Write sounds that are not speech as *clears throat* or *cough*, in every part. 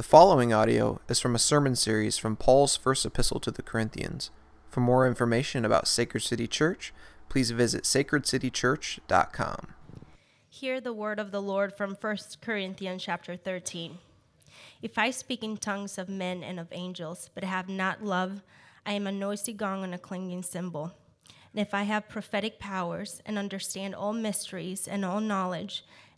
The following audio is from a sermon series from Paul's first epistle to the Corinthians. For more information about Sacred City Church, please visit sacredcitychurch.com. Hear the word of the Lord from 1 Corinthians chapter 13. If I speak in tongues of men and of angels, but have not love, I am a noisy gong and a clanging cymbal. And if I have prophetic powers and understand all mysteries and all knowledge,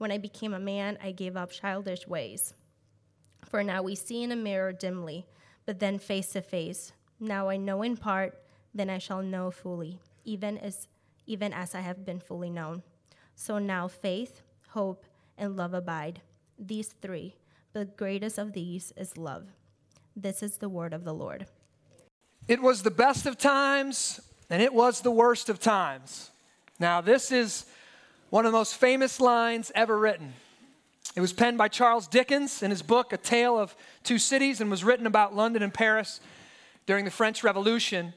When I became a man, I gave up childish ways. For now we see in a mirror dimly, but then face to face. Now I know in part, then I shall know fully, even as even as I have been fully known. So now faith, hope, and love abide. These three, the greatest of these is love. This is the word of the Lord. It was the best of times and it was the worst of times. Now, this is one of the most famous lines ever written. It was penned by Charles Dickens in his book, A Tale of Two Cities, and was written about London and Paris during the French Revolution.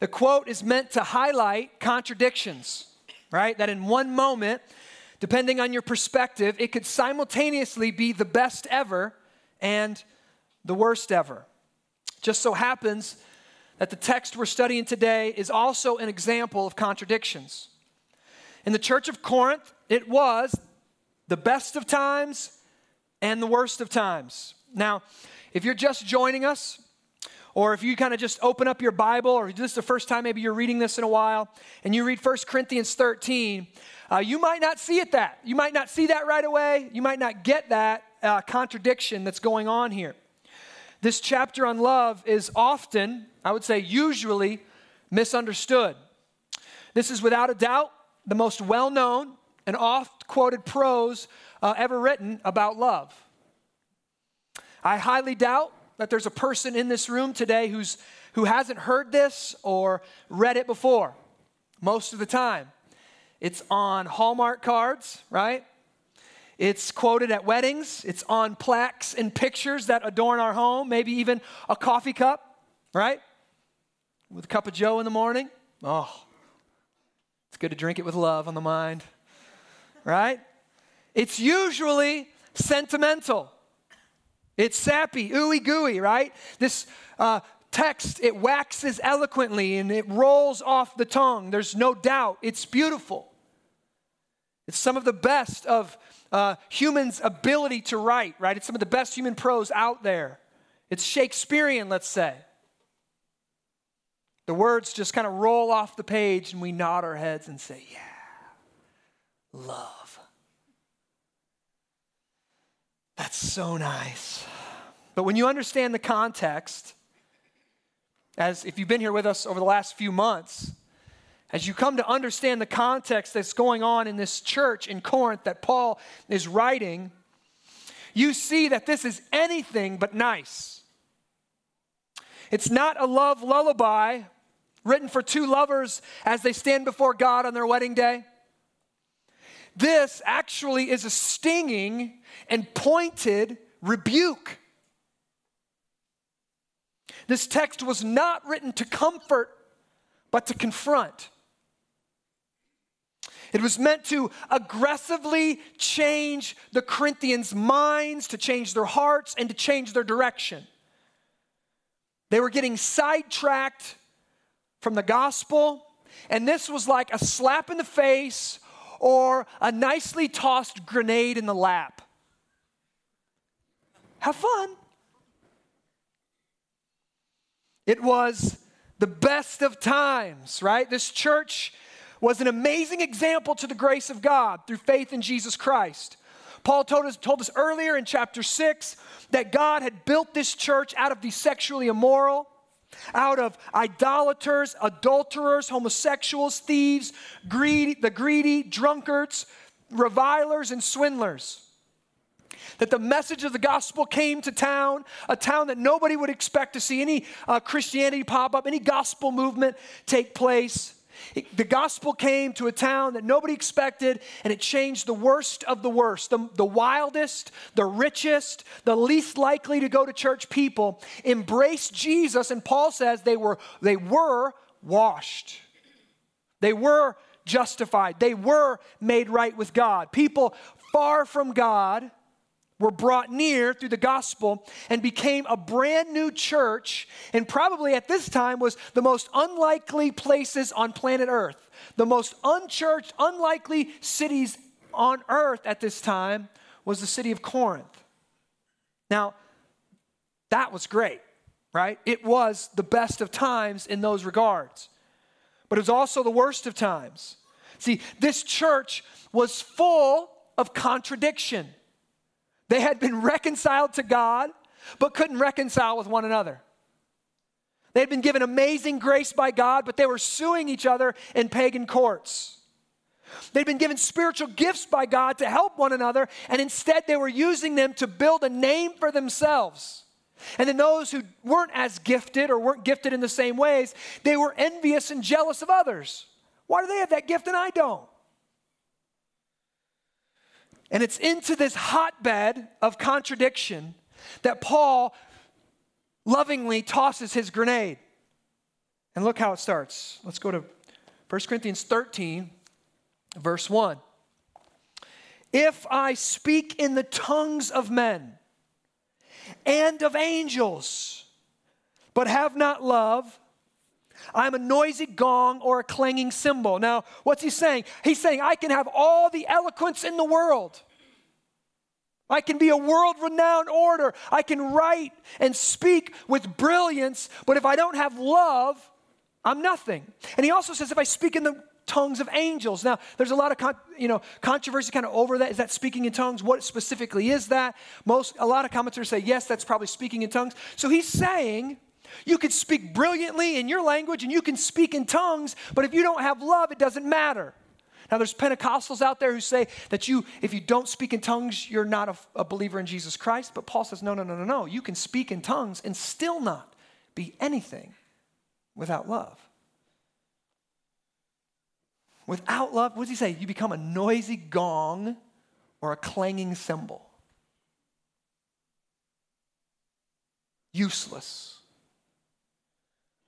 The quote is meant to highlight contradictions, right? That in one moment, depending on your perspective, it could simultaneously be the best ever and the worst ever. Just so happens that the text we're studying today is also an example of contradictions. In the church of Corinth, it was the best of times and the worst of times. Now, if you're just joining us, or if you kind of just open up your Bible, or this is the first time maybe you're reading this in a while, and you read 1 Corinthians 13, uh, you might not see it that. You might not see that right away. You might not get that uh, contradiction that's going on here. This chapter on love is often, I would say usually, misunderstood. This is without a doubt the most well known and oft quoted prose uh, ever written about love. I highly doubt that there's a person in this room today who's, who hasn't heard this or read it before. Most of the time, it's on Hallmark cards, right? It's quoted at weddings, it's on plaques and pictures that adorn our home, maybe even a coffee cup, right? With a cup of joe in the morning. Oh, good to drink it with love on the mind, right? It's usually sentimental. It's sappy, ooey gooey, right? This uh, text, it waxes eloquently and it rolls off the tongue. There's no doubt. It's beautiful. It's some of the best of uh, humans' ability to write, right? It's some of the best human prose out there. It's Shakespearean, let's say. The words just kind of roll off the page and we nod our heads and say, Yeah, love. That's so nice. But when you understand the context, as if you've been here with us over the last few months, as you come to understand the context that's going on in this church in Corinth that Paul is writing, you see that this is anything but nice. It's not a love lullaby written for two lovers as they stand before God on their wedding day. This actually is a stinging and pointed rebuke. This text was not written to comfort, but to confront. It was meant to aggressively change the Corinthians' minds, to change their hearts, and to change their direction. They were getting sidetracked from the gospel, and this was like a slap in the face or a nicely tossed grenade in the lap. Have fun. It was the best of times, right? This church was an amazing example to the grace of God through faith in Jesus Christ. Paul told us, told us earlier in chapter 6 that God had built this church out of the sexually immoral, out of idolaters, adulterers, homosexuals, thieves, greedy, the greedy, drunkards, revilers, and swindlers. That the message of the gospel came to town, a town that nobody would expect to see any uh, Christianity pop up, any gospel movement take place. It, the gospel came to a town that nobody expected, and it changed the worst of the worst. The, the wildest, the richest, the least likely to go to church people embraced Jesus, and Paul says they were, they were washed. They were justified. They were made right with God. People far from God were brought near through the gospel and became a brand new church, and probably at this time was the most unlikely places on planet Earth. The most unchurched, unlikely cities on earth at this time was the city of Corinth. Now, that was great, right? It was the best of times in those regards, but it was also the worst of times. See, this church was full of contradiction. They had been reconciled to God, but couldn't reconcile with one another. They had been given amazing grace by God, but they were suing each other in pagan courts. They'd been given spiritual gifts by God to help one another, and instead they were using them to build a name for themselves. And then those who weren't as gifted or weren't gifted in the same ways, they were envious and jealous of others. Why do they have that gift and I don't? And it's into this hotbed of contradiction that Paul lovingly tosses his grenade. And look how it starts. Let's go to 1 Corinthians 13, verse 1. If I speak in the tongues of men and of angels, but have not love, I'm a noisy gong or a clanging cymbal. Now, what's he saying? He's saying, I can have all the eloquence in the world. I can be a world renowned orator. I can write and speak with brilliance, but if I don't have love, I'm nothing. And he also says, if I speak in the tongues of angels. Now, there's a lot of con- you know controversy kind of over that. Is that speaking in tongues? What specifically is that? Most a lot of commentators say yes, that's probably speaking in tongues. So he's saying you could speak brilliantly in your language and you can speak in tongues, but if you don't have love, it doesn't matter. Now, there's Pentecostals out there who say that you, if you don't speak in tongues, you're not a, a, believer in Jesus Christ. But Paul says, no, no, no, no, no. You can speak in tongues and still not be anything without love. Without love, what does he say? You become a noisy gong or a clanging cymbal. Useless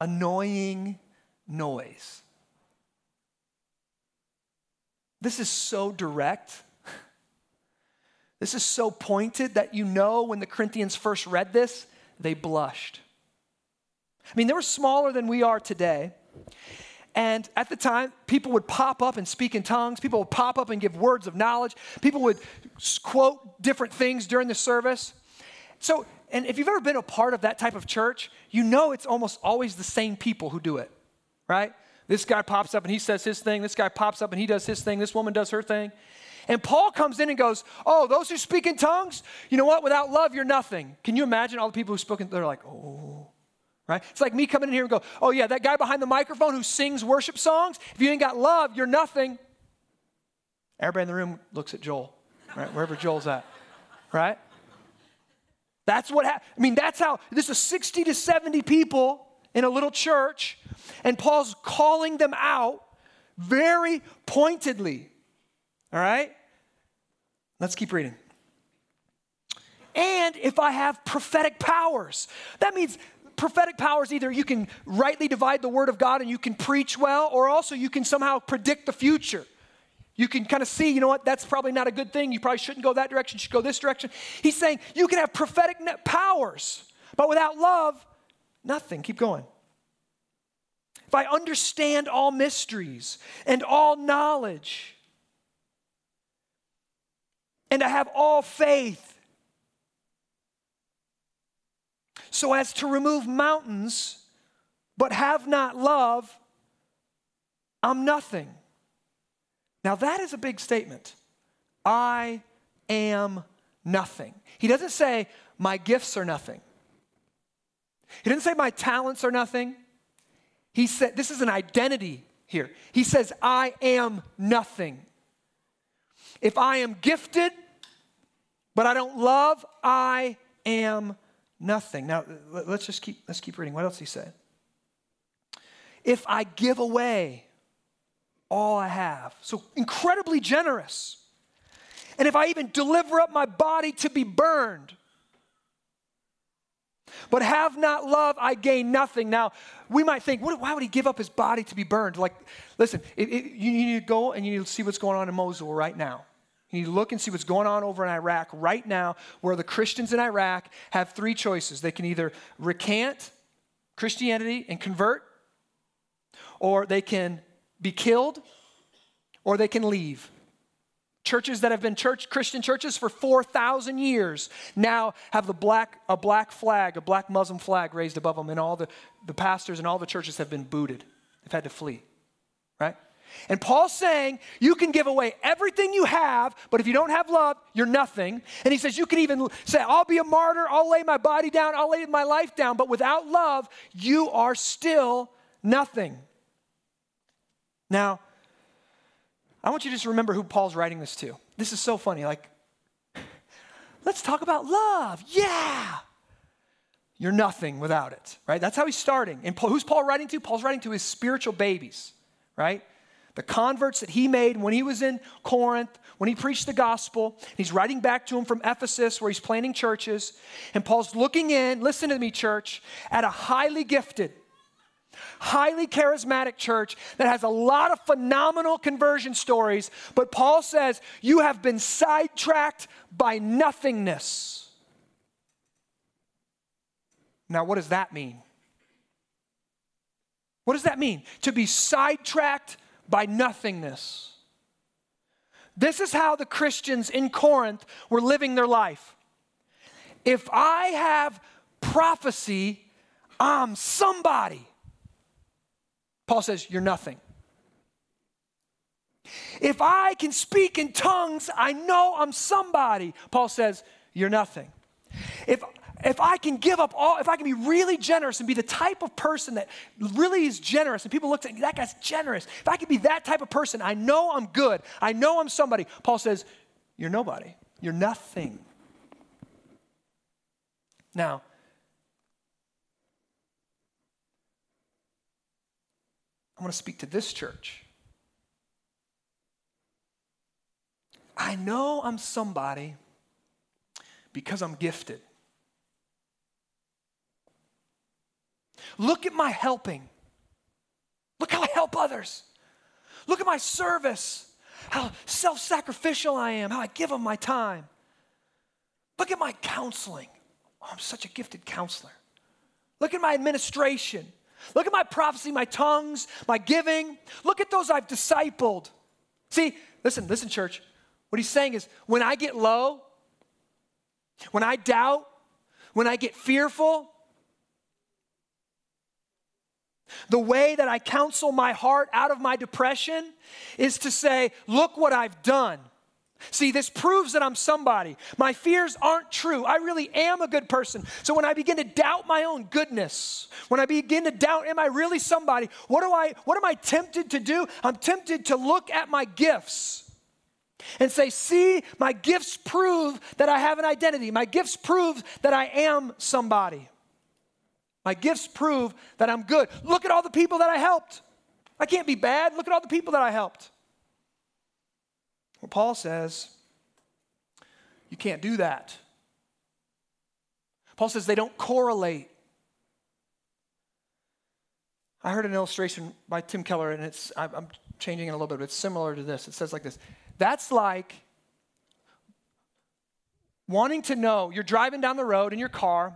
annoying noise. This is so direct. *laughs* This is so pointed that you know when the Corinthians first read this, they blushed. I mean, they were smaller than we are today. And at the time, people would pop up and speak in tongues. People would pop up and give words of knowledge. People would quote different things during the service. So and if you've ever been a part of that type of church, you know it's almost always the same people who do it, right? This guy pops up and he says his thing. This guy pops up and he does his thing. This woman does her thing. And Paul comes in and goes, Oh, those who speak in tongues, you know what? Without love, you're nothing. Can you imagine all the people who spoke in, they're like, Oh, right? It's like me coming in here and go, Oh, yeah, that guy behind the microphone who sings worship songs, if you ain't got love, you're nothing. Everybody in the room looks at Joel, right? Wherever Joel's at, right? That's what happened. I mean, that's how this is 60 to 70 people in a little church, and Paul's calling them out very pointedly. All right? Let's keep reading. And if I have prophetic powers, that means prophetic powers either you can rightly divide the word of God and you can preach well, or also you can somehow predict the future. You can kind of see, you know what, that's probably not a good thing. You probably shouldn't go that direction, you should go this direction. He's saying you can have prophetic powers, but without love, nothing. Keep going. If I understand all mysteries and all knowledge, and I have all faith, so as to remove mountains, but have not love, I'm nothing. Now, that is a big statement. I am nothing. He doesn't say, my gifts are nothing. He didn't say, my talents are nothing. He said, this is an identity here. He says, I am nothing. If I am gifted, but I don't love, I am nothing. Now, let's just keep, let's keep reading. What else he said? If I give away all I have, so incredibly generous, and if I even deliver up my body to be burned, but have not love, I gain nothing. Now, we might think, why would he give up his body to be burned? Like, listen, it, it, you need to go and you need to see what's going on in Mosul right now. You need to look and see what's going on over in Iraq right now, where the Christians in Iraq have three choices. They can either recant Christianity and convert, or they can be killed, or they can leave. Churches that have been church Christian churches for 4,000 years now have the black, a black flag, a black Muslim flag raised above them, and all the, the pastors and all the churches have been booted. They've had to flee, right? And Paul's saying you can give away everything you have, but if you don't have love, you're nothing. And he says you can even say, I'll be a martyr, I'll lay my body down, I'll lay my life down, but without love, you are still nothing. Now, I want you to just remember who Paul's writing this to. This is so funny. Like, let's talk about love. Yeah. You're nothing without it, right? That's how he's starting. And who's Paul writing to? Paul's writing to his spiritual babies, right? The converts that he made when he was in Corinth, when he preached the gospel. He's writing back to him from Ephesus, where he's planting churches. And Paul's looking in, listen to me, church, at a highly gifted, highly charismatic church that has a lot of phenomenal conversion stories, but Paul says, You have been sidetracked by nothingness. Now, what does that mean? What does that mean? To be sidetracked by nothingness. This is how the Christians in Corinth were living their life. If I have prophecy, I'm somebody. Paul says, You're nothing. If I can speak in tongues, I know I'm somebody. Paul says, You're nothing. If, if I can give up all, if I can be really generous and be the type of person that really is generous, and people look at that guy's generous, if I can be that type of person, I know I'm good. I know I'm somebody. Paul says, You're nobody. You're nothing. Now, I want to speak to this church. I know I'm somebody because I'm gifted. Look at my helping. Look how I help others. Look at my service, how self sacrificial I am, how I give them my time. Look at my counseling. Oh, I'm such a gifted counselor. Look at my administration. Look at my prophecy, my tongues, my giving. Look at those I've discipled. See, listen, listen, church. What he's saying is when I get low, when I doubt, when I get fearful, the way that I counsel my heart out of my depression is to say, Look what I've done. See, this proves that I'm somebody. My fears aren't true. I really am a good person. So when I begin to doubt my own goodness, when I begin to doubt, am I really somebody? What do I what am I tempted to do? I'm tempted to look at my gifts and say, "See, my gifts prove that I have an identity. My gifts prove that I am somebody. My gifts prove that I'm good. Look at all the people that I helped. I can't be bad. Look at all the people that I helped." Well, Paul says, you can't do that. Paul says they don't correlate. I heard an illustration by Tim Keller, and it's I'm changing it a little bit, but it's similar to this. It says like this: That's like wanting to know. You're driving down the road in your car,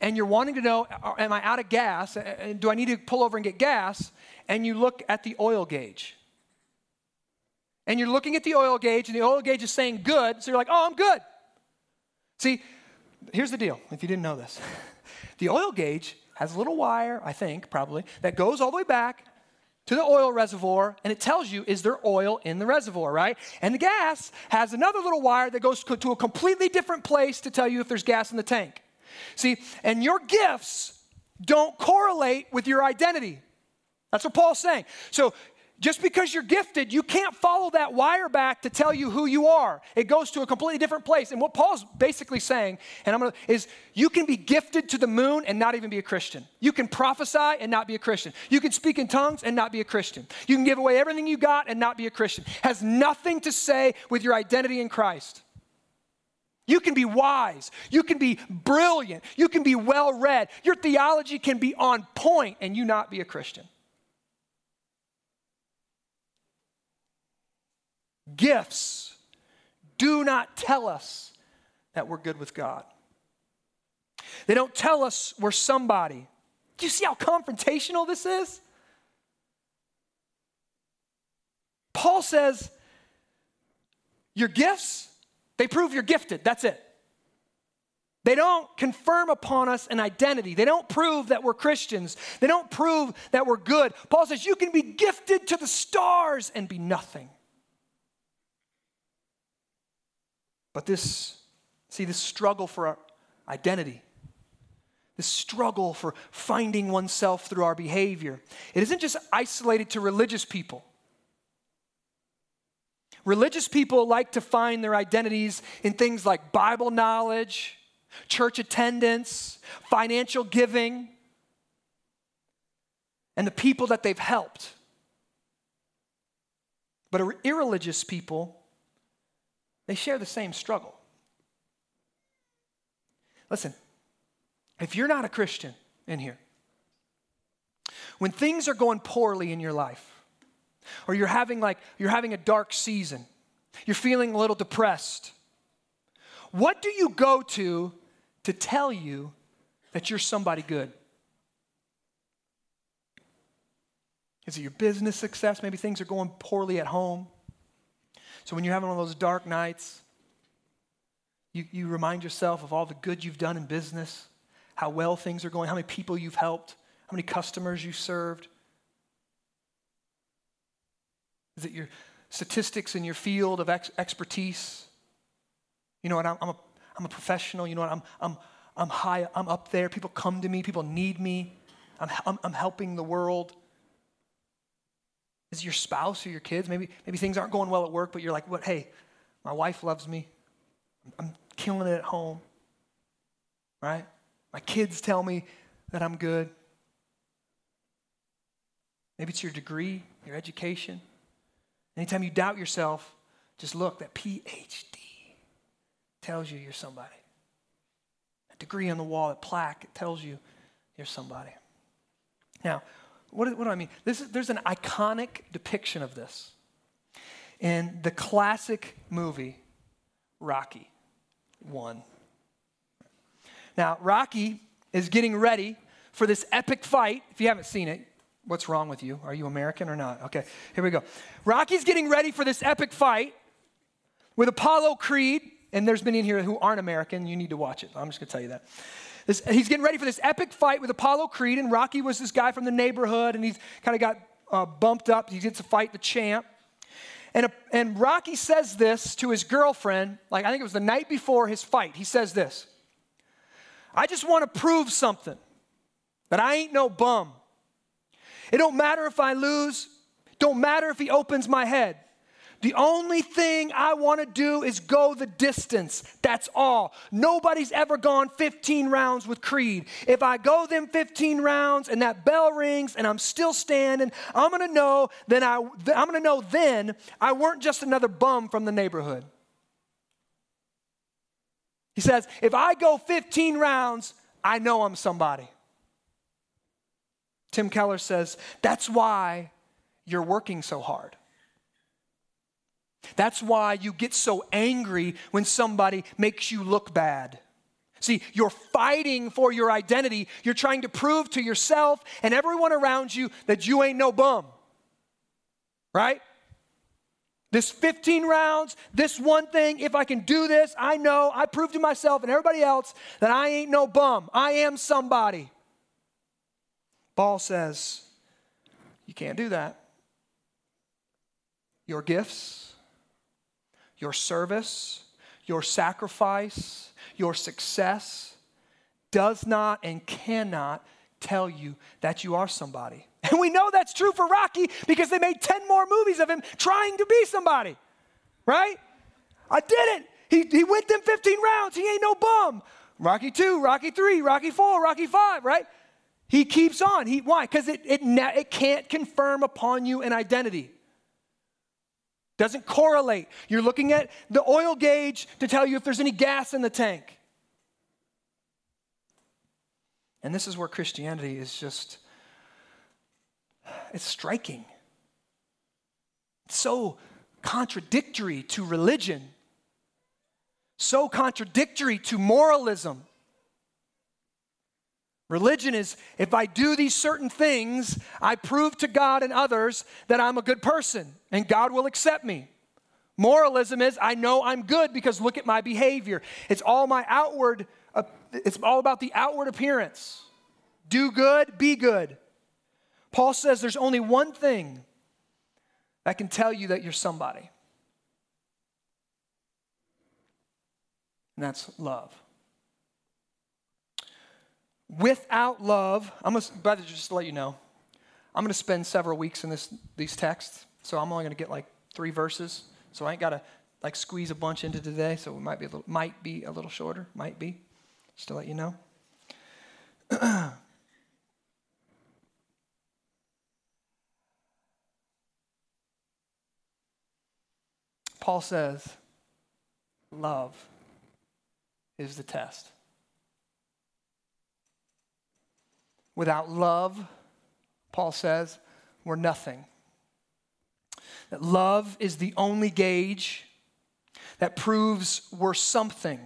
and you're wanting to know, am I out of gas? Do I need to pull over and get gas? And you look at the oil gauge and you're looking at the oil gauge, and the oil gauge is saying good, so you're like, oh, I'm good. See, here's the deal if you didn't know this *laughs* the oil gauge has a little wire, I think, probably, that goes all the way back to the oil reservoir and it tells you is there oil in the reservoir, right? And the gas has another little wire that goes to a completely different place to tell you if there's gas in the tank. See, and your gifts don't correlate with your identity. That's what Paul's saying. So just because you're gifted, you can't follow that wire back to tell you who you are. It goes to a completely different place. And what Paul's basically saying, and I'm gonna, is you can be gifted to the moon and not even be a Christian. You can prophesy and not be a Christian. You can speak in tongues and not be a Christian. You can give away everything you got and not be a Christian. Has nothing to say with your identity in Christ. You can be wise. You can be brilliant. You can be well read. Your theology can be on point and you not be a Christian. Gifts do not tell us that we're good with God. They don't tell us we're somebody. Do you see how confrontational this is? Paul says, Your gifts, they prove you're gifted. That's it. They don't confirm upon us an identity. They don't prove that we're Christians. They don't prove that we're good. Paul says, You can be gifted to the stars and be nothing. But this, see, this struggle for our identity, this struggle for finding oneself through our behavior, it isn't just isolated to religious people. Religious people like to find their identities in things like Bible knowledge, church attendance, financial giving, and the people that they've helped. But irreligious people they share the same struggle. Listen, if you're not a Christian in here, when things are going poorly in your life, or you're having like you're having a dark season, you're feeling a little depressed, what do you go to to tell you that you're somebody good? Is it your business success? Maybe things are going poorly at home. So when you're having one of those dark nights, you, you remind yourself of all the good you've done in business, how well things are going, how many people you've helped, how many customers you served. Is it your statistics in your field of ex- expertise? You know what? I'm, I'm, a, I'm a professional. You know what? I'm, I'm, I'm high. I'm up there. People come to me. People need me. I'm, I'm, I'm helping the world. Is your spouse or your kids? Maybe, maybe things aren't going well at work, but you're like, what? Hey, my wife loves me. I'm killing it at home. Right? My kids tell me that I'm good. Maybe it's your degree, your education. Anytime you doubt yourself, just look, that PhD tells you you're somebody. That degree on the wall, that plaque, it tells you you're somebody. Now, what, what do I mean? Is, there's an iconic depiction of this in the classic movie Rocky 1. Now, Rocky is getting ready for this epic fight. If you haven't seen it, what's wrong with you? Are you American or not? Okay, here we go. Rocky's getting ready for this epic fight with Apollo Creed, and there's many in here who aren't American. You need to watch it. I'm just going to tell you that. This, he's getting ready for this epic fight with Apollo Creed, and Rocky was this guy from the neighborhood, and he's kind of got uh, bumped up. He gets to fight the champ. And, and Rocky says this to his girlfriend, like I think it was the night before his fight. He says this I just want to prove something that I ain't no bum. It don't matter if I lose, don't matter if he opens my head. The only thing I want to do is go the distance. That's all. Nobody's ever gone 15 rounds with Creed. If I go them 15 rounds and that bell rings and I'm still standing, I'm going to know then I I'm going to know then I weren't just another bum from the neighborhood. He says, if I go 15 rounds, I know I'm somebody. Tim Keller says, that's why you're working so hard. That's why you get so angry when somebody makes you look bad. See, you're fighting for your identity. You're trying to prove to yourself and everyone around you that you ain't no bum. Right? This 15 rounds, this one thing, if I can do this, I know, I prove to myself and everybody else that I ain't no bum. I am somebody. Paul says, You can't do that. Your gifts, your service, your sacrifice, your success does not and cannot tell you that you are somebody. *laughs* And we know that's true for Rocky because they made 10 more movies of him trying to be somebody, right? I did it. He, he went them 15 rounds. He ain't no bum. Rocky 2, Rocky 3, Rocky 4, Rocky 5, right? He keeps on. He, why? Because it, it, it can't confirm upon you an identity. Doesn't correlate. You're looking at the oil gauge to tell you if there's any gas in the tank. And this is where Christianity is just, it's striking. It's so contradictory to religion, so contradictory to moralism. Religion is if I do these certain things, I prove to God and others that I'm a good person and God will accept me. Moralism is I know I'm good because look at my behavior. It's all my outward, it's all about the outward appearance. Do good, be good. Paul says there's only one thing that can tell you that you're somebody, and that's love. Without love, I'm gonna, brother, just to let you know, I'm going to spend several weeks in this, these texts, so I'm only going to get like three verses. So I ain't got to like squeeze a bunch into today, so it might be a little, might be a little shorter, might be, just to let you know. *clears throat* Paul says, love is the test. Without love, Paul says, we're nothing. That love is the only gauge that proves we're something.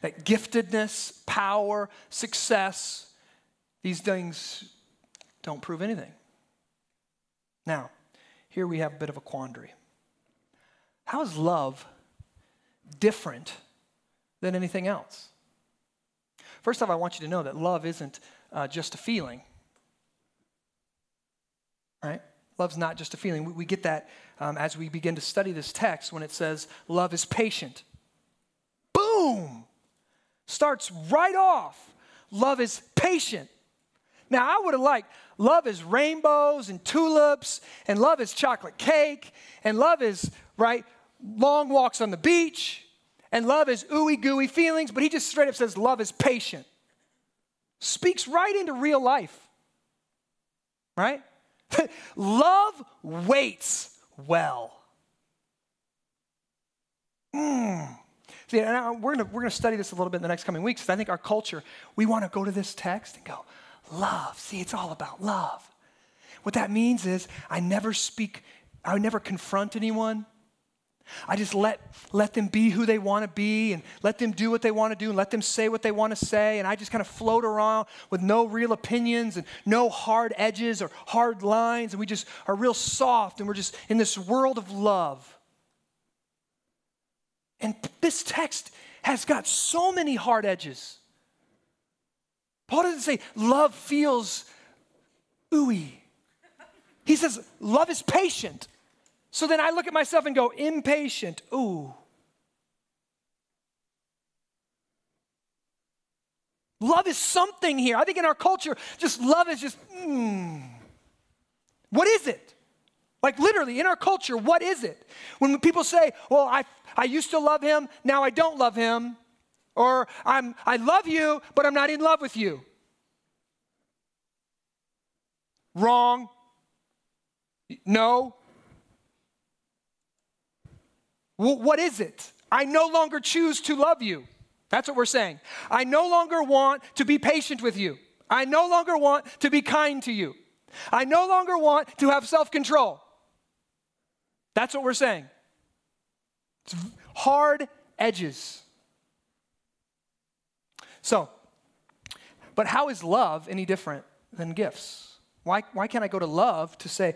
That giftedness, power, success, these things don't prove anything. Now, here we have a bit of a quandary. How is love different than anything else? First off, I want you to know that love isn't uh, just a feeling. Right? Love's not just a feeling. We, we get that um, as we begin to study this text when it says love is patient. Boom! Starts right off. Love is patient. Now, I would have liked love is rainbows and tulips, and love is chocolate cake, and love is, right, long walks on the beach, and love is ooey gooey feelings, but he just straight up says love is patient speaks right into real life, right? *laughs* Love waits well. Mm. See, and we're going we're gonna study this a little bit in the next coming weeks I think our culture, we want to go to this text and go, love. See, it's all about love. What that means is I never speak, I never confront anyone. I just let, let them be who they want to be and let them do what they want to do and let them say what they want to say. And I just kind of float around with no real opinions and no hard edges or hard lines. And we just are real soft and we're just in this world of love. And this text has got so many hard edges. Paul doesn't say love feels ooey. He says love is patient. So then I look at myself and go, impatient. Ooh. Love is something here. I think in our culture, just love is just, mm. What is it? Like literally in our culture, what is it? When people say, well, I, I used to love him, now I don't love him, or I'm, I love you, but I'm not in love with you. Wrong. No, what is it? I no longer choose to love you. That's what we're saying. I no longer want to be patient with you. I no longer want to be kind to you. I no longer want to have self control. That's what we're saying. It's hard edges. So, but how is love any different than gifts? Why, why can't I go to love to say,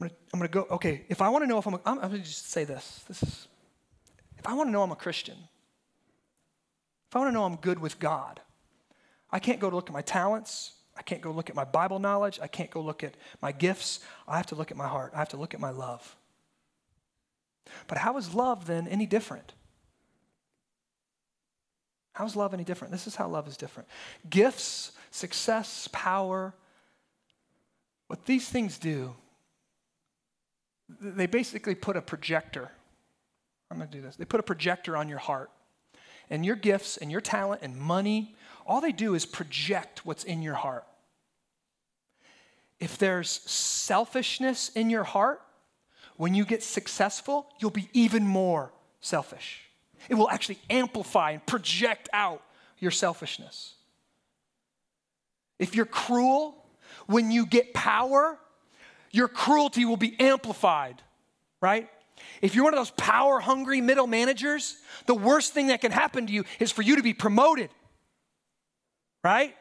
I'm gonna, I'm gonna go, okay, if I wanna know if I'm, a, I'm, I'm gonna just say this. This is, if I wanna know I'm a Christian, if I wanna know I'm good with God, I can't go to look at my talents, I can't go look at my Bible knowledge. I can't go look at my gifts. I have to look at my heart. I have to look at my love. But how is love then any different? How's love any different? This is how love is different. Gifts, success, power, what these things do, they basically put a projector. I'm going to do this. They put a projector on your heart. And your gifts and your talent and money, all they do is project what's in your heart. If there's selfishness in your heart, when you get successful, you'll be even more selfish. It will actually amplify and project out your selfishness. If you're cruel, when you get power, your cruelty will be amplified, right? If you're one of those power hungry middle managers, the worst thing that can happen to you is for you to be promoted, right?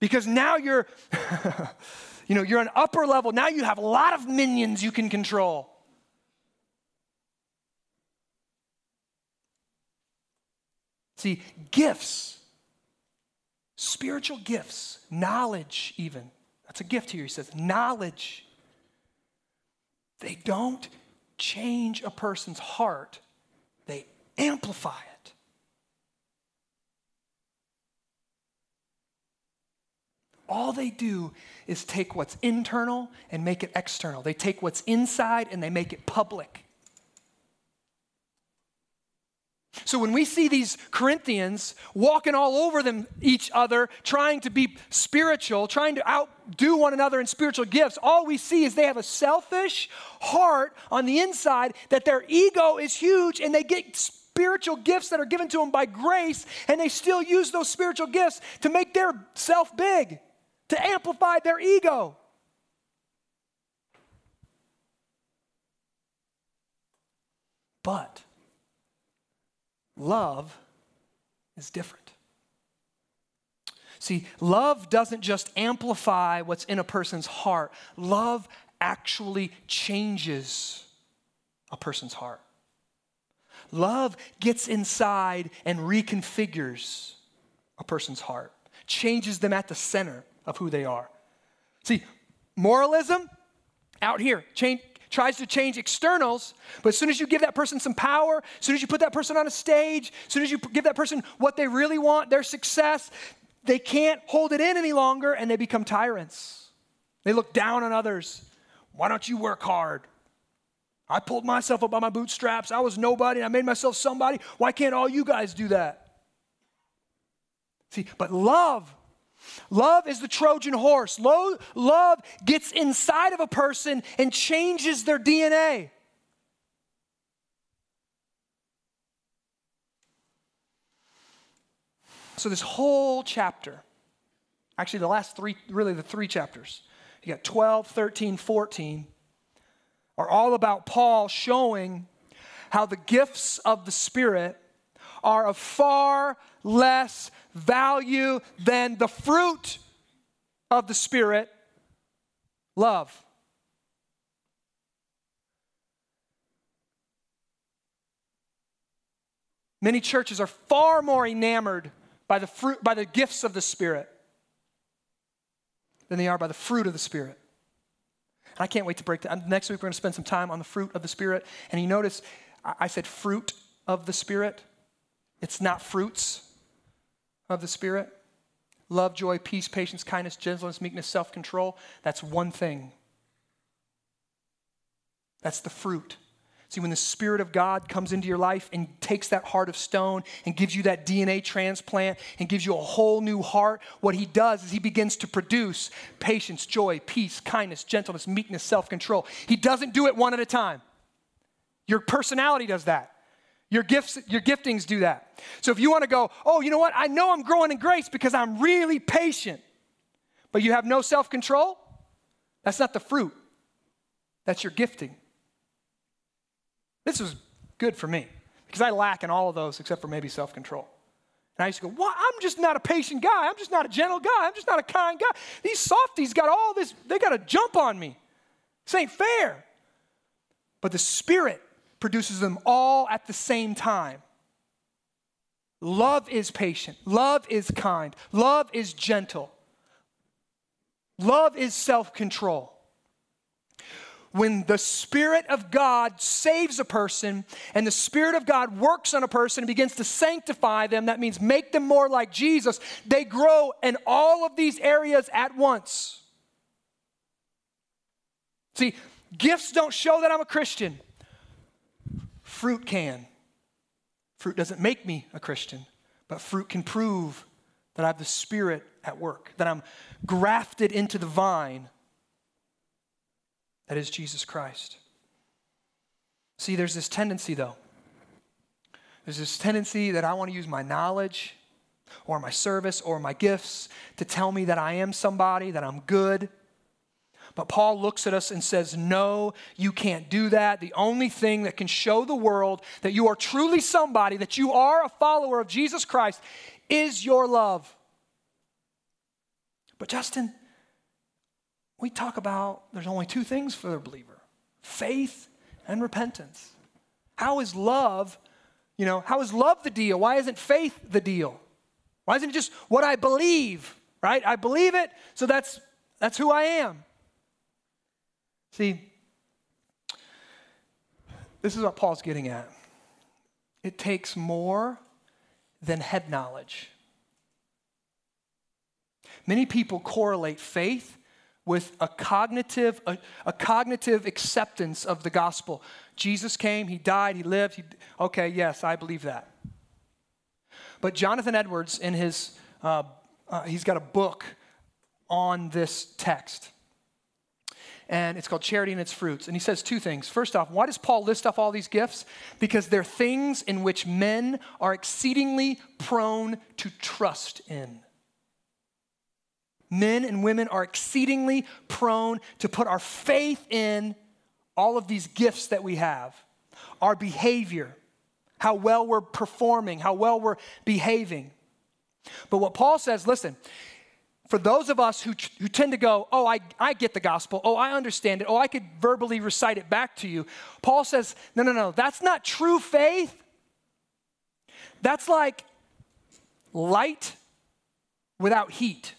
Because now you're, *laughs* you know, you're an upper level. Now you have a lot of minions you can control. See, gifts, spiritual gifts, knowledge, even. That's a gift here. He says, knowledge. They don't change a person's heart, they amplify it. All they do is take what's internal and make it external. They take what's inside and they make it public. So when we see these Corinthians walking all over them each other, trying to be spiritual, trying to outdo one another in spiritual gifts, all we see is they have a selfish heart on the inside that their ego is huge and they get spiritual gifts that are given to them by grace and they still use those spiritual gifts to make their self big, to amplify their ego. But Love is different. See, love doesn't just amplify what's in a person's heart, love actually changes a person's heart. Love gets inside and reconfigures a person's heart, changes them at the center of who they are. See, moralism out here, change, tries to change externals, but as soon as you give that person some power, as soon as you put that person on a stage, as soon as you give that person what they really want, their success, they can't hold it in any longer and they become tyrants. They look down on others. Why don't you work hard? I pulled myself up by my bootstraps. I was nobody. and I made myself somebody. Why can't all you guys do that? See, but love Love is the Trojan horse. Love gets inside of a person and changes their DNA. So, this whole chapter, actually, the last three, really the three chapters, you got 12, 13, 14, are all about Paul showing how the gifts of the Spirit are of far less value than the fruit of the Spirit love. Many churches are far more enamored by the fruit by the gifts of the spirit than they are by the fruit of the spirit. And I can't wait to break that. Next week we're going to spend some time on the fruit of the spirit. And you notice I said fruit of the spirit. It's not fruits of the Spirit love, joy, peace, patience, kindness, gentleness, meekness, self control. That's one thing. That's the fruit. See, when the Spirit of God comes into your life and takes that heart of stone and gives you that DNA transplant and gives you a whole new heart, what He does is He begins to produce patience, joy, peace, kindness, gentleness, meekness, self control. He doesn't do it one at a time. Your personality does that. Your gifts, your giftings do that. So if you want to go, oh, you know what? I know I'm growing in grace because I'm really patient, but you have no self control, that's not the fruit. That's your gifting. This was good for me because I lack in all of those except for maybe self control. And I used to go, what? I'm just not a patient guy. I'm just not a gentle guy. I'm just not a kind guy. These softies got all this, they got to jump on me. This ain't fair. But the Spirit produces them all at the same time. Love is patient, love is kind, love is gentle, Love is self control. When the Spirit of God saves a person and the Spirit of God works on a person and begins to sanctify them, that means make them more like Jesus, they grow in all of these areas at once. See, gifts don't show that I'm a Christian, fruit can. Fruit doesn't make me a Christian, but fruit can prove that I have the Spirit at work, that I'm grafted into the vine that is Jesus Christ. See, there's this tendency, though. There's this tendency that I want to use my knowledge or my service or my gifts to tell me that I am somebody, that I'm good. But Paul looks at us and says, No, you can't do that. The only thing that can show the world that you are truly somebody, that you are a follower of Jesus Christ, is your love. But Justin, we talk about there's only two things for the believer faith and repentance. How is love, you know, how is love the deal? Why isn't faith the deal? Why isn't it just what I believe, right? I believe it, so that's that's who I am. See, this is what Paul's getting at. It takes more than head knowledge. Many people correlate faith with a cognitive, a, a, cognitive acceptance of the gospel. Jesus came, he died, he lived. He, okay, yes, I believe that. But Jonathan Edwards, in his, uh, uh, he's got a book on this text. And it's called Charity and Its Fruits. And he says two things. First off, why does Paul list off all these gifts? Because they're things in which men are exceedingly prone to trust in men and women are exceedingly prone to put our faith in all of these gifts that we have, our behavior, how well we're performing, how well we're behaving. But what Paul says, listen, for those of us who, who tend to go, oh, I, I get the gospel, oh, I understand it, oh, I could verbally recite it back to you, Paul says, no, no, no, that's not true faith. That's like light without heat.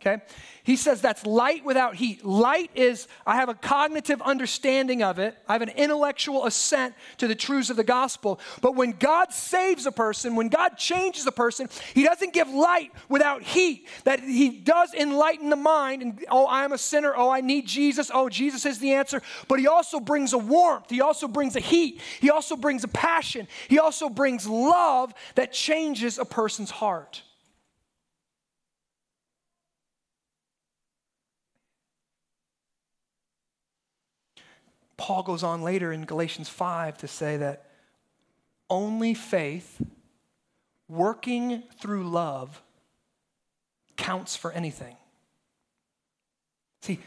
Okay? He says that's light without heat. Light is, I have a cognitive understanding of it, I have an intellectual assent to the truths of the gospel. But when God saves a person, when God changes a person, He doesn't give light without heat. That He does enlighten the mind, and oh, I'm a sinner, oh, I need Jesus, oh, Jesus is the answer. But He also brings a warmth, He also brings a heat, He also brings a passion, He also brings love that changes a person's heart. Paul goes on later in Galatians 5 to say that only faith working through love counts for anything. See,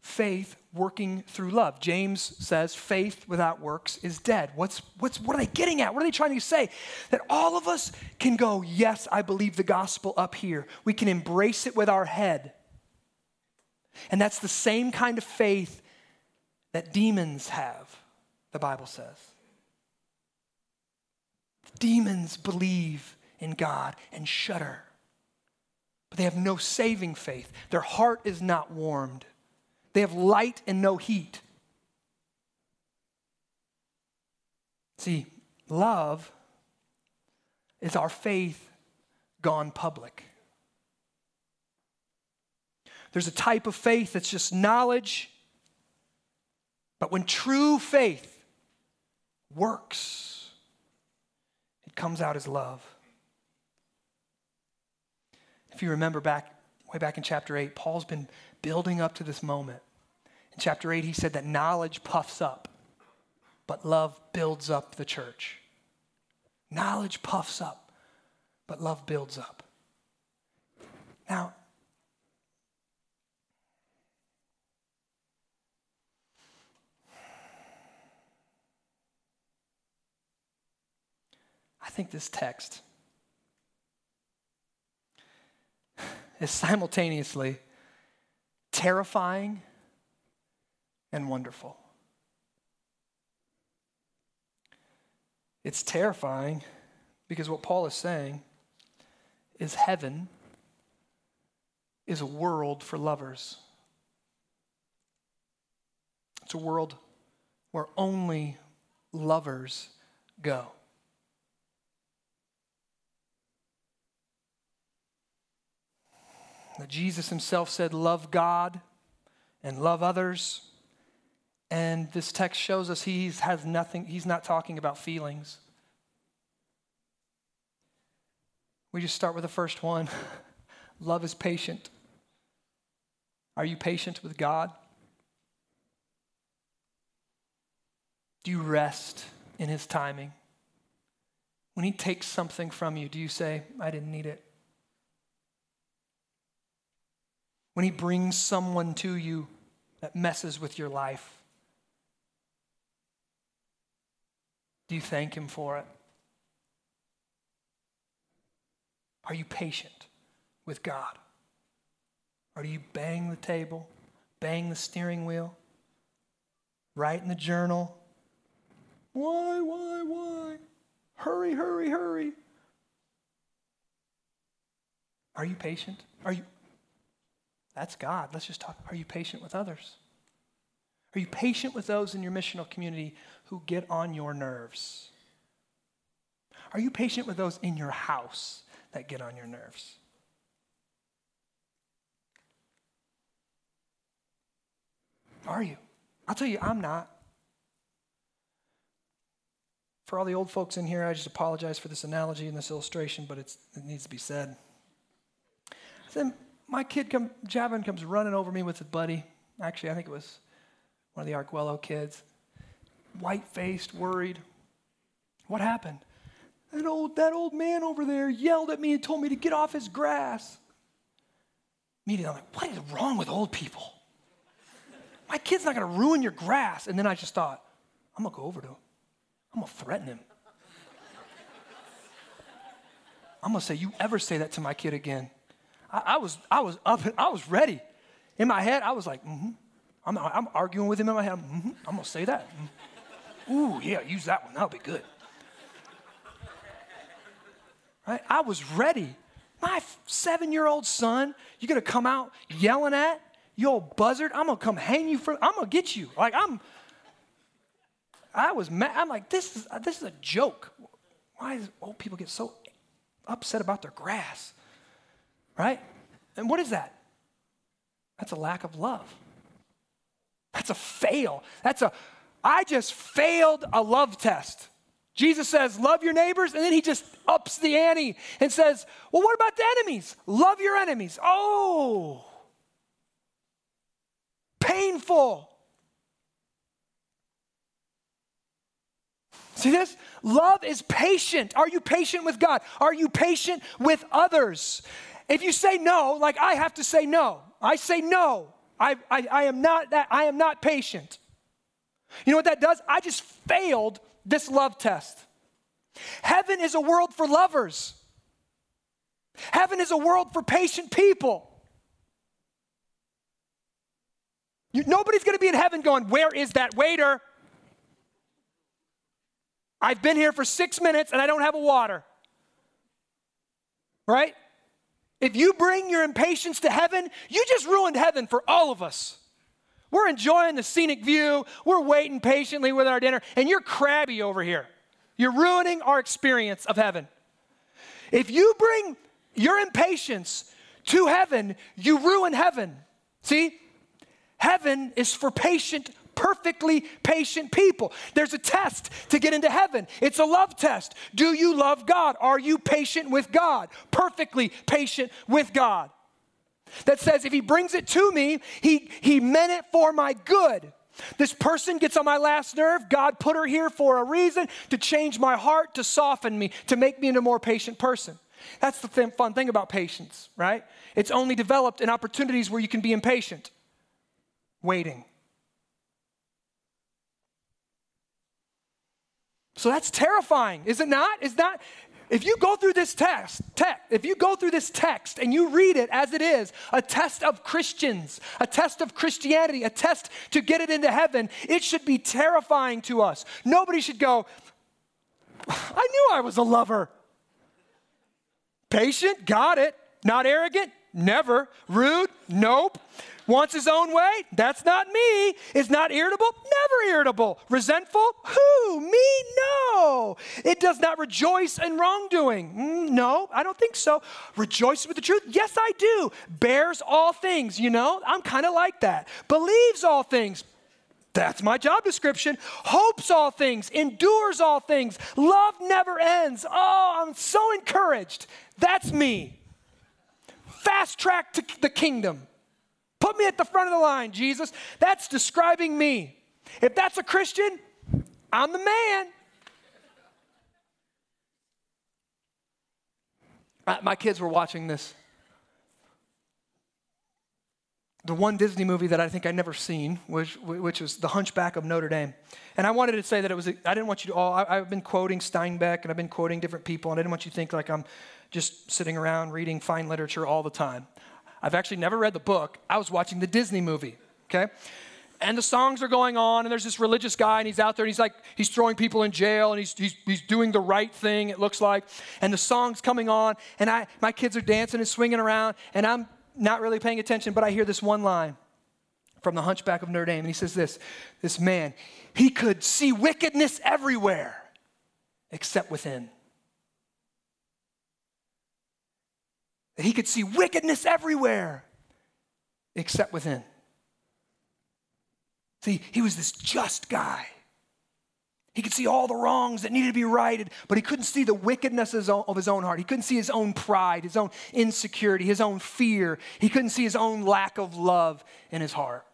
faith working through love. James says faith without works is dead. What's, what's, what are they getting at? What are they trying to say? That all of us can go, yes, I believe the gospel up here. We can embrace it with our head. And that's the same kind of faith that demons have, the Bible says. Demons believe in God and shudder, but they have no saving faith. Their heart is not warmed, they have light and no heat. See, love is our faith gone public. There's a type of faith that's just knowledge but when true faith works, it comes out as love. If you remember back, way back in chapter 8, Paul's been building up to this moment. In chapter 8, he said that knowledge puffs up, but love builds up the church. Knowledge puffs up, but love builds up. Now, I think this text is simultaneously terrifying and wonderful. It's terrifying because what Paul is saying is heaven is a world for lovers. It's a world where only lovers go. Jesus himself said, Love God and love others. And this text shows us he has nothing, he's not talking about feelings. We just start with the first one *laughs* love is patient. Are you patient with God? Do you rest in His timing? When He takes something from you, do you say, I didn't need it? When He brings someone to you that messes with your life, do you thank Him for it? Are you patient with God? Or do you bang the table, bang the steering wheel, write in the journal? Why, why, why? Hurry, hurry, hurry. Are you patient? Are you? That's God. Let's just talk. Are you patient with others? Are you patient with those in your missional community who get on your nerves? Are you patient with those in your house that get on your nerves. Are you? I'll tell you, I'm not. For all the old folks in here, I just apologize for this analogy and this illustration, but it needs to be said. Then my kid come, Javin comes running over me with his buddy. Actually, I think it was one of the Arguello kids. White faced, worried. What happened? That old, that old man over there yelled at me and told me to get off his grass. Immediately, I'm like, what is wrong with old people? My kid's not going to ruin your grass. And then I just thought, I'm going to go over to him. I'm going to threaten him. I'm going to say, you ever say that to my kid again? I, I, was, I was up, *laughs* I was ready. In my head, I was like, mm-hmm. I'm, I'm arguing with him in my head. Mm-hmm. I'm to say that. Mm-hmm. Ooh, yeah, use that one. That'll be good. Right? I was ready. My seven year old son, you're to come out yelling at? You old buzzard, I'm to come hang you for, I'm to get you. Like, I'm, I was mad. I'm like, this is, this is a joke. Why do old people get so upset about their grass? Right? And what is that? That's a lack of love. That's a fail. That's a, I just failed a love test. Jesus says, Love your neighbors, and then he just ups the ante and says, Well, what about the enemies? Love your enemies. Oh, painful. See this? Love is patient. Are you patient with God? Are you patient with others? If you say no, like I have to say no, I say no. I, I, I am not that I am not patient. You know what that does? I just failed this love test. Heaven is a world for lovers. Heaven is a world for patient people. You, nobody's going to be in heaven going, Where is that waiter? I've been here for six minutes and I don't have a water. Right? If you bring your impatience to heaven, you just ruined heaven for all of us. We're enjoying the scenic view. We're waiting patiently with our dinner, and you're crabby over here. You're ruining our experience of heaven. If you bring your impatience to heaven, you ruin heaven. See? Heaven is for patient, perfectly patient people. There's a test to get into heaven. It's a love test. Do you love God? Are you patient with God? Perfectly patient with God that says if he brings it to me, he, he meant it for my good. This person gets on my last nerve. God put her here for a reason to change my heart, to soften me, to make me into a more patient person. That's the th- fun thing about patience, right? It's only developed in opportunities where you can be impatient, waiting. So that's terrifying, is it not? Is that if you go through this text, if you go through this text and you read it as it is, a test of Christians, a test of Christianity, a test to get it into heaven, it should be terrifying to us. Nobody should go, I knew I was a lover. Patient, got it. Not arrogant, Never. Rude? Nope. Wants his own way? That's not me. Is not irritable? Never irritable. Resentful? Who? Me? No. It does not rejoice in wrongdoing. Mm, no, I don't think so. Rejoices with the truth? Yes, I do. Bears all things, you know? I'm kind of like that. Believes all things. That's my job description. Hopes all things, endures all things, love never ends. Oh, I'm so encouraged. That's me. Fast track to the kingdom. Put me at the front of the line, Jesus. That's describing me. If that's a Christian, I'm the man. My kids were watching this. The one Disney movie that I think I never seen, which, which was The Hunchback of Notre Dame. And I wanted to say that it was, I didn't want you to all, I, have been quoting Steinbeck and I've been quoting different people, and I didn't want you to think like I'm just sitting around reading fine literature all the time. I've actually never read the book. I was watching the Disney movie, okay? And the songs are going on, and there's this religious guy, and he's out there, and he's like, he's throwing people in jail, and he's, he's, he's doing the right thing, it looks like. And the song's coming on, and I, my kids are dancing and swinging around, and I'm not really paying attention, but I hear this one line from the Hunchback of Notre Dame, and he says this This man, he could see wickedness everywhere except within. That he could see wickedness everywhere except within. See, he was this just guy. He could see all the wrongs that needed to be righted, but he couldn't see the wickedness of his own heart. He couldn't see his own pride, his own insecurity, his own fear. He couldn't see his own lack of love in his heart.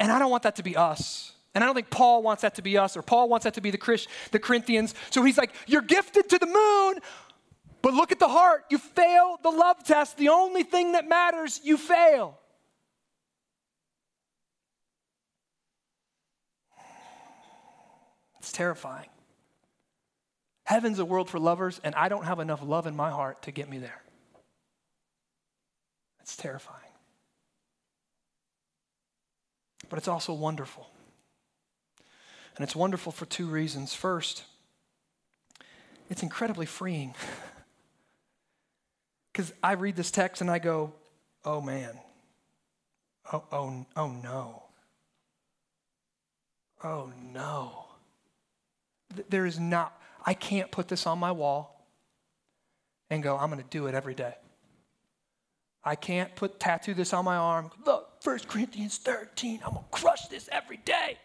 And I don't want that to be us. And I don't think Paul wants that to be us, or Paul wants that to be the, Chris, the Corinthians. So he's like, You're gifted to the moon, but look at the heart. You fail the love test. The only thing that matters, you fail. It's terrifying. Heaven's a world for lovers, and I don't have enough love in my heart to get me there. It's terrifying. But it's also wonderful. And it's wonderful for two reasons. First, it's incredibly freeing. *laughs* Because I read this text and I go, oh man, oh, oh, oh no. Oh no. There is not, I can't put this on my wall and go, I'm going to do it every day. I can't put tattoo this on my arm. Look, 1 Corinthians 13, I'm going to crush this every day.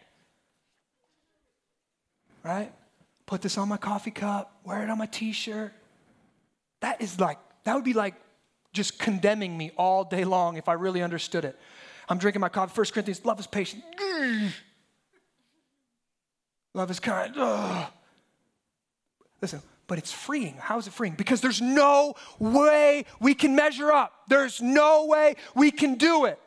Right? Put this on my coffee cup, wear it on my t shirt. That is like that would be like just condemning me all day long if I really understood it. I'm drinking my coffee. 1 Corinthians, love is patient. Love is kind. Ugh. Listen, but it's freeing. How is it freeing? Because there's no way we can measure up. There's no way we can do it.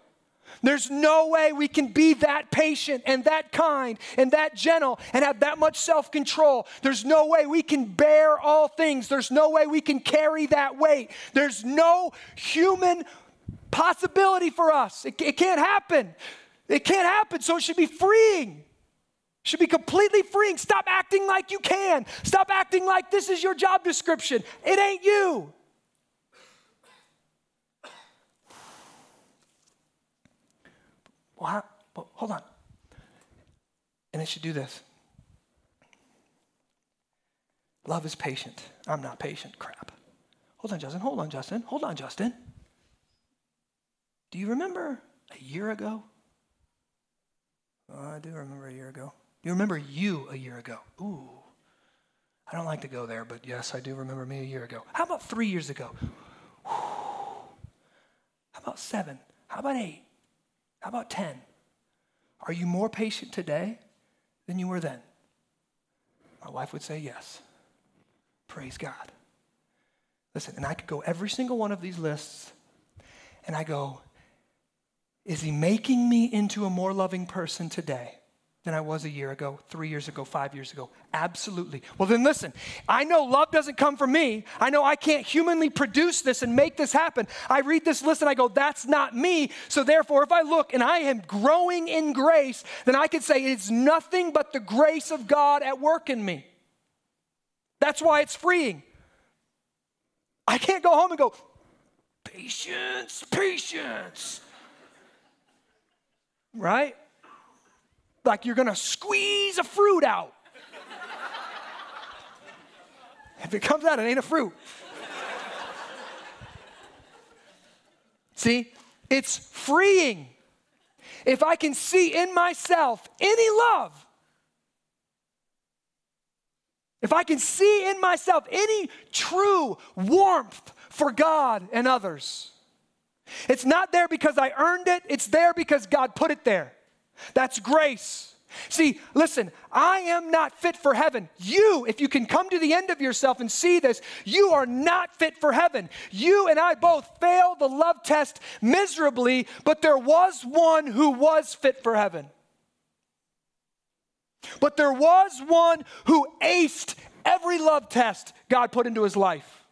There's no way we can be that patient and that kind and that gentle and have that much self control. There's no way we can bear all things. There's no way we can carry that weight. There's no human possibility for us. It, it can't happen. It can't happen. So it should be freeing. Should be completely freeing. Stop acting like you can. Stop acting like this is your job description. It ain't you. Well, how, well, hold on. And it should do this. Love is patient. I'm not patient. Crap. Hold on, Justin. Hold on, Justin. Hold on, Justin. Do you remember a year ago? Oh, I do remember a year ago. Do you remember you a year ago? Ooh. I don't like to go there, but yes, I do remember me a year ago. How about three years ago? How about seven? How about eight? How about 10? Are you more patient today than you were then? My wife would say yes. Praise God. Listen, and I could go every single one of these lists and I go, is he making me into a more loving person today? Than I was a year ago, three years ago, five years ago? Absolutely. Well, then listen, I know love doesn't come from me. I know I can't humanly produce this and make this happen. I read this list and I go, that's not me. So therefore, if I look and I am growing in grace, then I can say it's nothing but the grace of God at work in me. That's why it's freeing. I can't go home and go, patience, patience. Right? Like you're gonna squeeze a fruit out. if it comes out, it ain't a fruit. See, it's freeing. If I can see in myself any love, if I can see in myself any true warmth for God and others, it's not there because I earned it, it's there because God put it there. That's grace. See, listen, I am not fit for heaven. You, if you can come to the end of yourself and see this, you are not fit for heaven. You and I both failed the love test miserably, but there was one who was fit for heaven. But there was one who aced every love test God put into his life.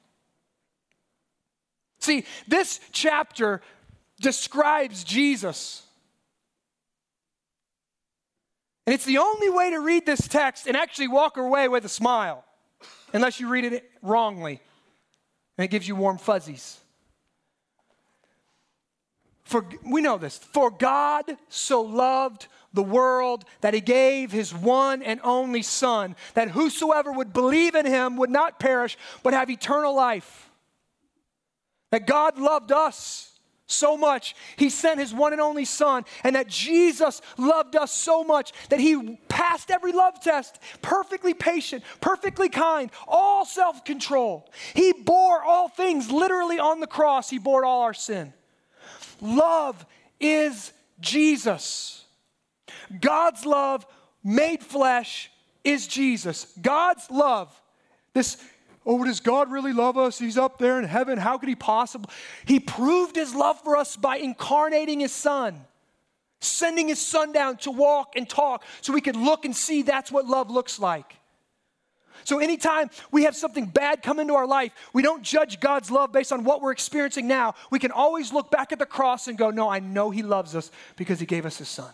See, this chapter describes Jesus. And it's the only way to read this text and actually walk away with a smile, unless you read it wrongly. And it gives you warm fuzzies. For we know this. For God so loved the world that he gave his one and only Son, that whosoever would believe in him would not perish, but have eternal life. That God loved us so much, he sent his one and only Son, and that Jesus loved us so much that he passed every love test, perfectly patient, perfectly kind, all self control. He bore all things literally on the cross, he bore all our sin. Love is Jesus. God's love made flesh is Jesus. God's love, this, oh, does God really love us? He's up there in heaven. How could he possibly? He proved his love for us by incarnating his son, sending his son down to walk and talk so we could look and see that's what love looks like. So, anytime we have something bad come into our life, we don't judge God's love based on what we're experiencing now. We can always look back at the cross and go, No, I know He loves us because He gave us His Son.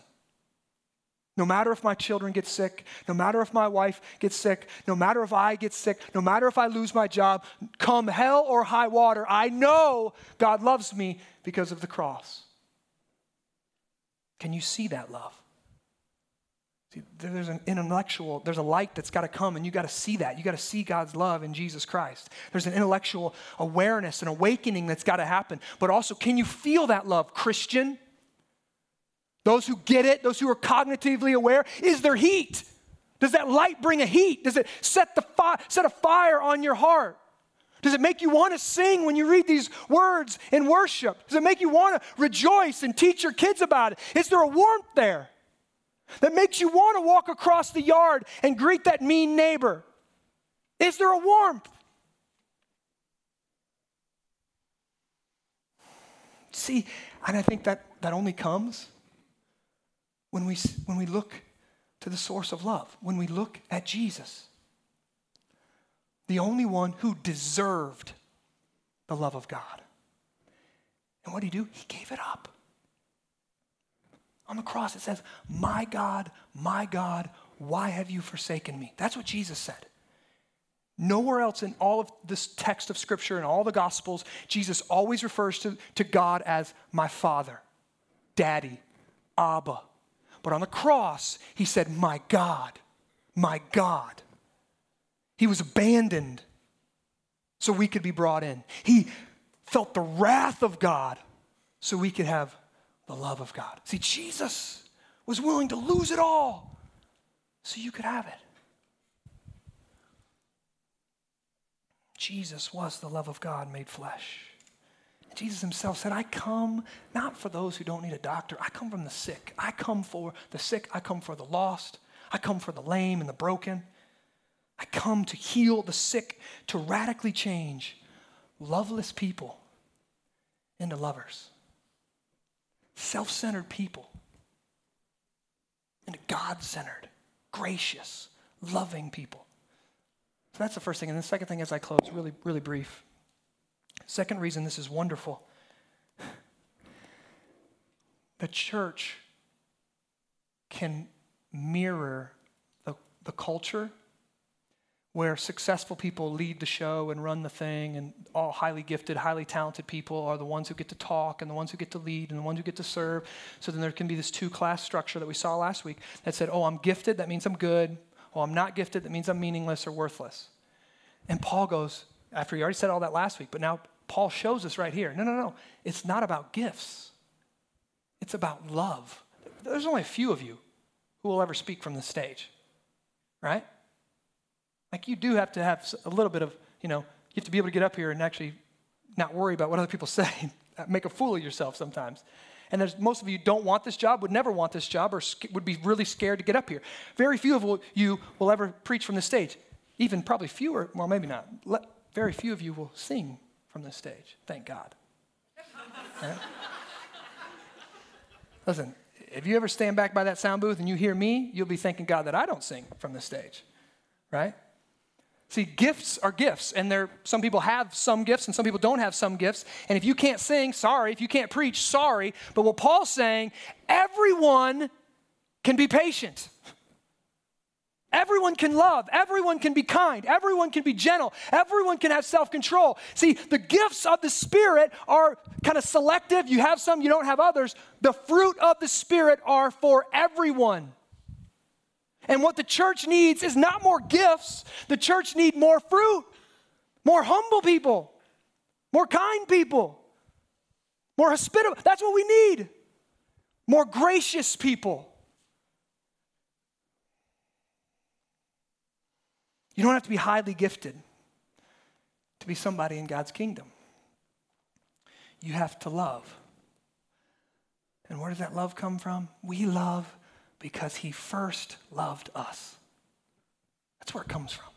No matter if my children get sick, no matter if my wife gets sick, no matter if I get sick, no matter if I lose my job, come hell or high water, I know God loves me because of the cross. Can you see that love? See, there's an intellectual, there's a light that's got to come, and you got to see that. You got to see God's love in Jesus Christ. There's an intellectual awareness, an awakening that's got to happen. But also, can you feel that love, Christian? Those who get it, those who are cognitively aware, is there heat? Does that light bring a heat? Does it set, the fi- set a fire on your heart? Does it make you want to sing when you read these words in worship? Does it make you want to rejoice and teach your kids about it? Is there a warmth there that makes you want to walk across the yard and greet that mean neighbor? Is there a warmth? See, and I think that that only comes when we, when we look to the source of love, when we look at Jesus, the only one who deserved the love of God. And what did he do? He gave it up. On the cross, it says, My God, my God, why have you forsaken me? That's what Jesus said. Nowhere else in all of this text of Scripture and all the Gospels, Jesus always refers to, to God as my Father, Daddy, Abba, but on the cross, he said, My God, my God. He was abandoned so we could be brought in. He felt the wrath of God so we could have the love of God. See, Jesus was willing to lose it all so you could have it. Jesus was the love of God made flesh. Jesus himself said, I come not for those who don't need a doctor. I come from the sick. I come for the sick. I come for the lost. I come for the lame and the broken. I come to heal the sick, to radically change loveless people into lovers, self centered people into God centered, gracious, loving people. So that's the first thing. And the second thing, as I close, really, really brief. Second reason this is wonderful the church can mirror the, the culture where successful people lead the show and run the thing, and all highly gifted, highly talented people are the ones who get to talk and the ones who get to lead and the ones who get to serve. So then there can be this two class structure that we saw last week that said, oh, I'm gifted, that means I'm good. Oh, I'm not gifted, that means I'm meaningless or worthless. And Paul goes, after he already said all that last week, but now Paul shows us right here no, no, no. It's not about gifts, it's about love. There's only a few of you who will ever speak from the stage, right? Like you do have to have a little bit of, you know, you have to be able to get up here and actually not worry about what other people *laughs* say, make a fool of yourself sometimes. And there's most of you don't want this job, would never want this job, or would be really scared to get up here. Very few of you will ever preach from the stage. Even probably fewer, well, maybe not. Very few of you will sing from the stage. Thank God. Right? Listen, if you ever stand back by that sound booth and you hear me, you'll be thanking God that I don't sing from the stage, right? See, gifts are gifts, and there some people have some gifts and some people don't have some gifts. And if you can't sing, sorry. If you can't preach, sorry. But what Paul's saying, everyone can be patient. Everyone can love. Everyone can be kind. Everyone can be gentle. Everyone can have self control. See, the gifts of the Spirit are kind of selective. You have some, you don't have others. The fruit of the Spirit are for everyone. And what the church needs is not more gifts, the church needs more fruit, more humble people, more kind people, more hospitable. That's what we need. More gracious people. You don't have to be highly gifted to be somebody in God's kingdom. You have to love. And where does that love come from? We love because he first loved us. That's where it comes from.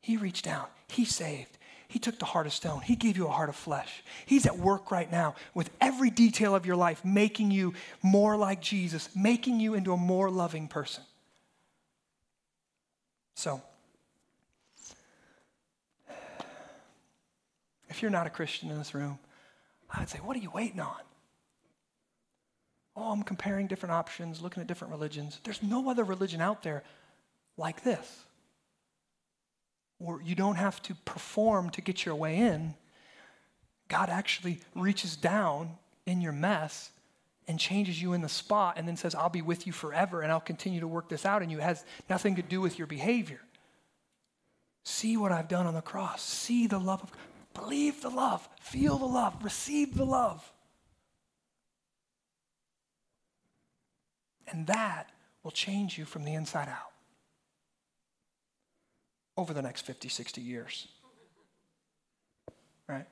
He reached down, he saved, he took the heart of stone, he gave you a heart of flesh. He's at work right now with every detail of your life, making you more like Jesus, making you into a more loving person. So, if you're not a Christian in this room, I'd say, what are you waiting on? oh, I'm comparing different options, looking at different religions. There's no other religion out there like this. Or you don't have to perform to get your way in. God actually reaches down in your mess and changes you in the spot and then says, I'll be with you forever and I'll continue to work this out in you. It has nothing to do with your behavior. See what I've done on the cross. See the love of God. Believe the love. Feel the love. Receive the love. And that will change you from the inside out over the next 50, 60 years. Right?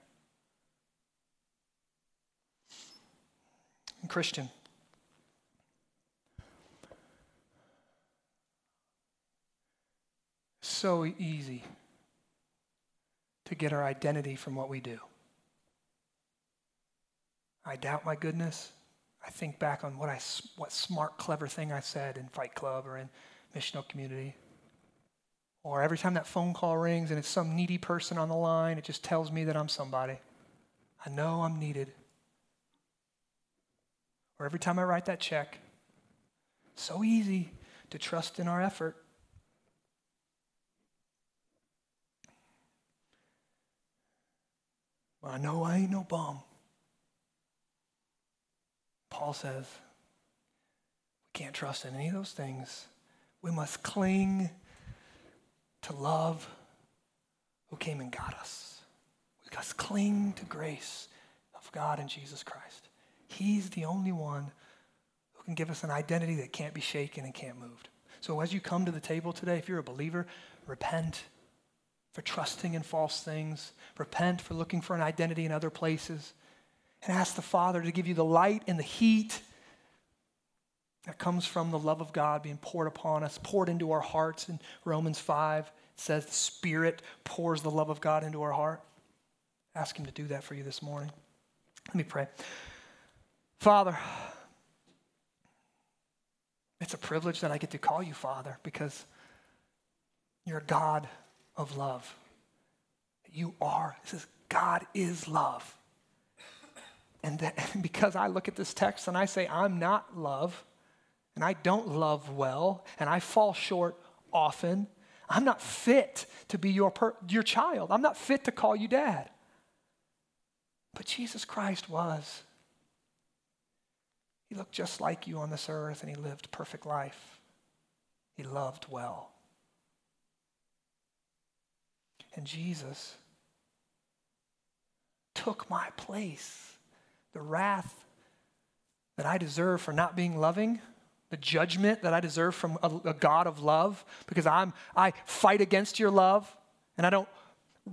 And Christian, so easy to get our identity from what we do. I doubt my goodness. I think back on what I what smart, clever thing I said in Fight Club or in missional community. Or every time that phone call rings and it's some needy person on the line, it just tells me that I'm somebody. I know I'm needed. Or every time I write that check, so easy to trust in our effort. Well, I know I ain't no bum. Paul says we can't trust in any of those things. We must cling to love who came and got us. We must cling to grace of God and Jesus Christ. He's the only one who can give us an identity that can't be shaken and can't moved. So as you come to the table today, if you're a believer, repent for trusting in false things. Repent for looking for an identity in other places and ask the Father to give you the light and the heat that comes from the love of God being poured upon us, poured into our hearts. In Romans 5, it says the Spirit pours the love of God into our heart. Ask Him to do that for you this morning. Let me pray. Father, it's a privilege that I get to call you Father because you're God of love. You are. It says, God is love. And, that, and *laughs* because I look at this text and I say, I'm not love, and I don't love well, and I fall short often, I'm not fit to be your, per- your child. I'm not fit to call you dad. But Jesus Christ was. He looked just like you on this earth and he lived perfect life. He loved well. And Jesus took my place. The wrath that I deserve for not being loving, the judgment that I deserve from a, a God of love, because I'm, I fight against your love and I don't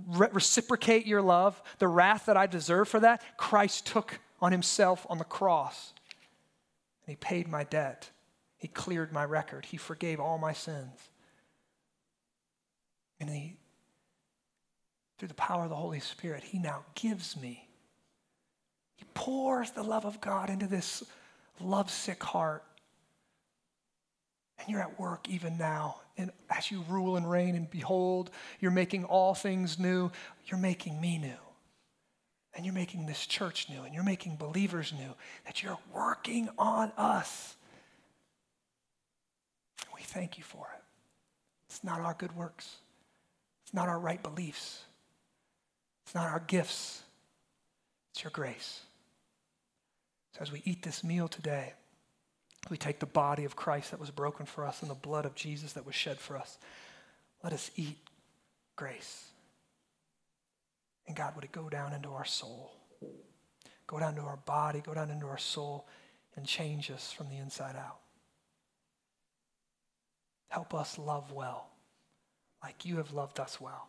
re- reciprocate your love, the wrath that I deserve for that, Christ took on himself on the cross. And he paid my debt. He cleared my record. He forgave all my sins. And he, through the power of the Holy Spirit, he now gives me. He pours the love of God into this lovesick heart. And you're at work even now. And as you rule and reign, and behold, you're making all things new, you're making me new. And you're making this church new, and you're making believers new, that you're working on us. We thank you for it. It's not our good works, it's not our right beliefs, it's not our gifts, it's your grace. So as we eat this meal today, we take the body of Christ that was broken for us and the blood of Jesus that was shed for us. Let us eat grace. And God, would it go down into our soul? Go down to our body, go down into our soul, and change us from the inside out. Help us love well, like you have loved us well.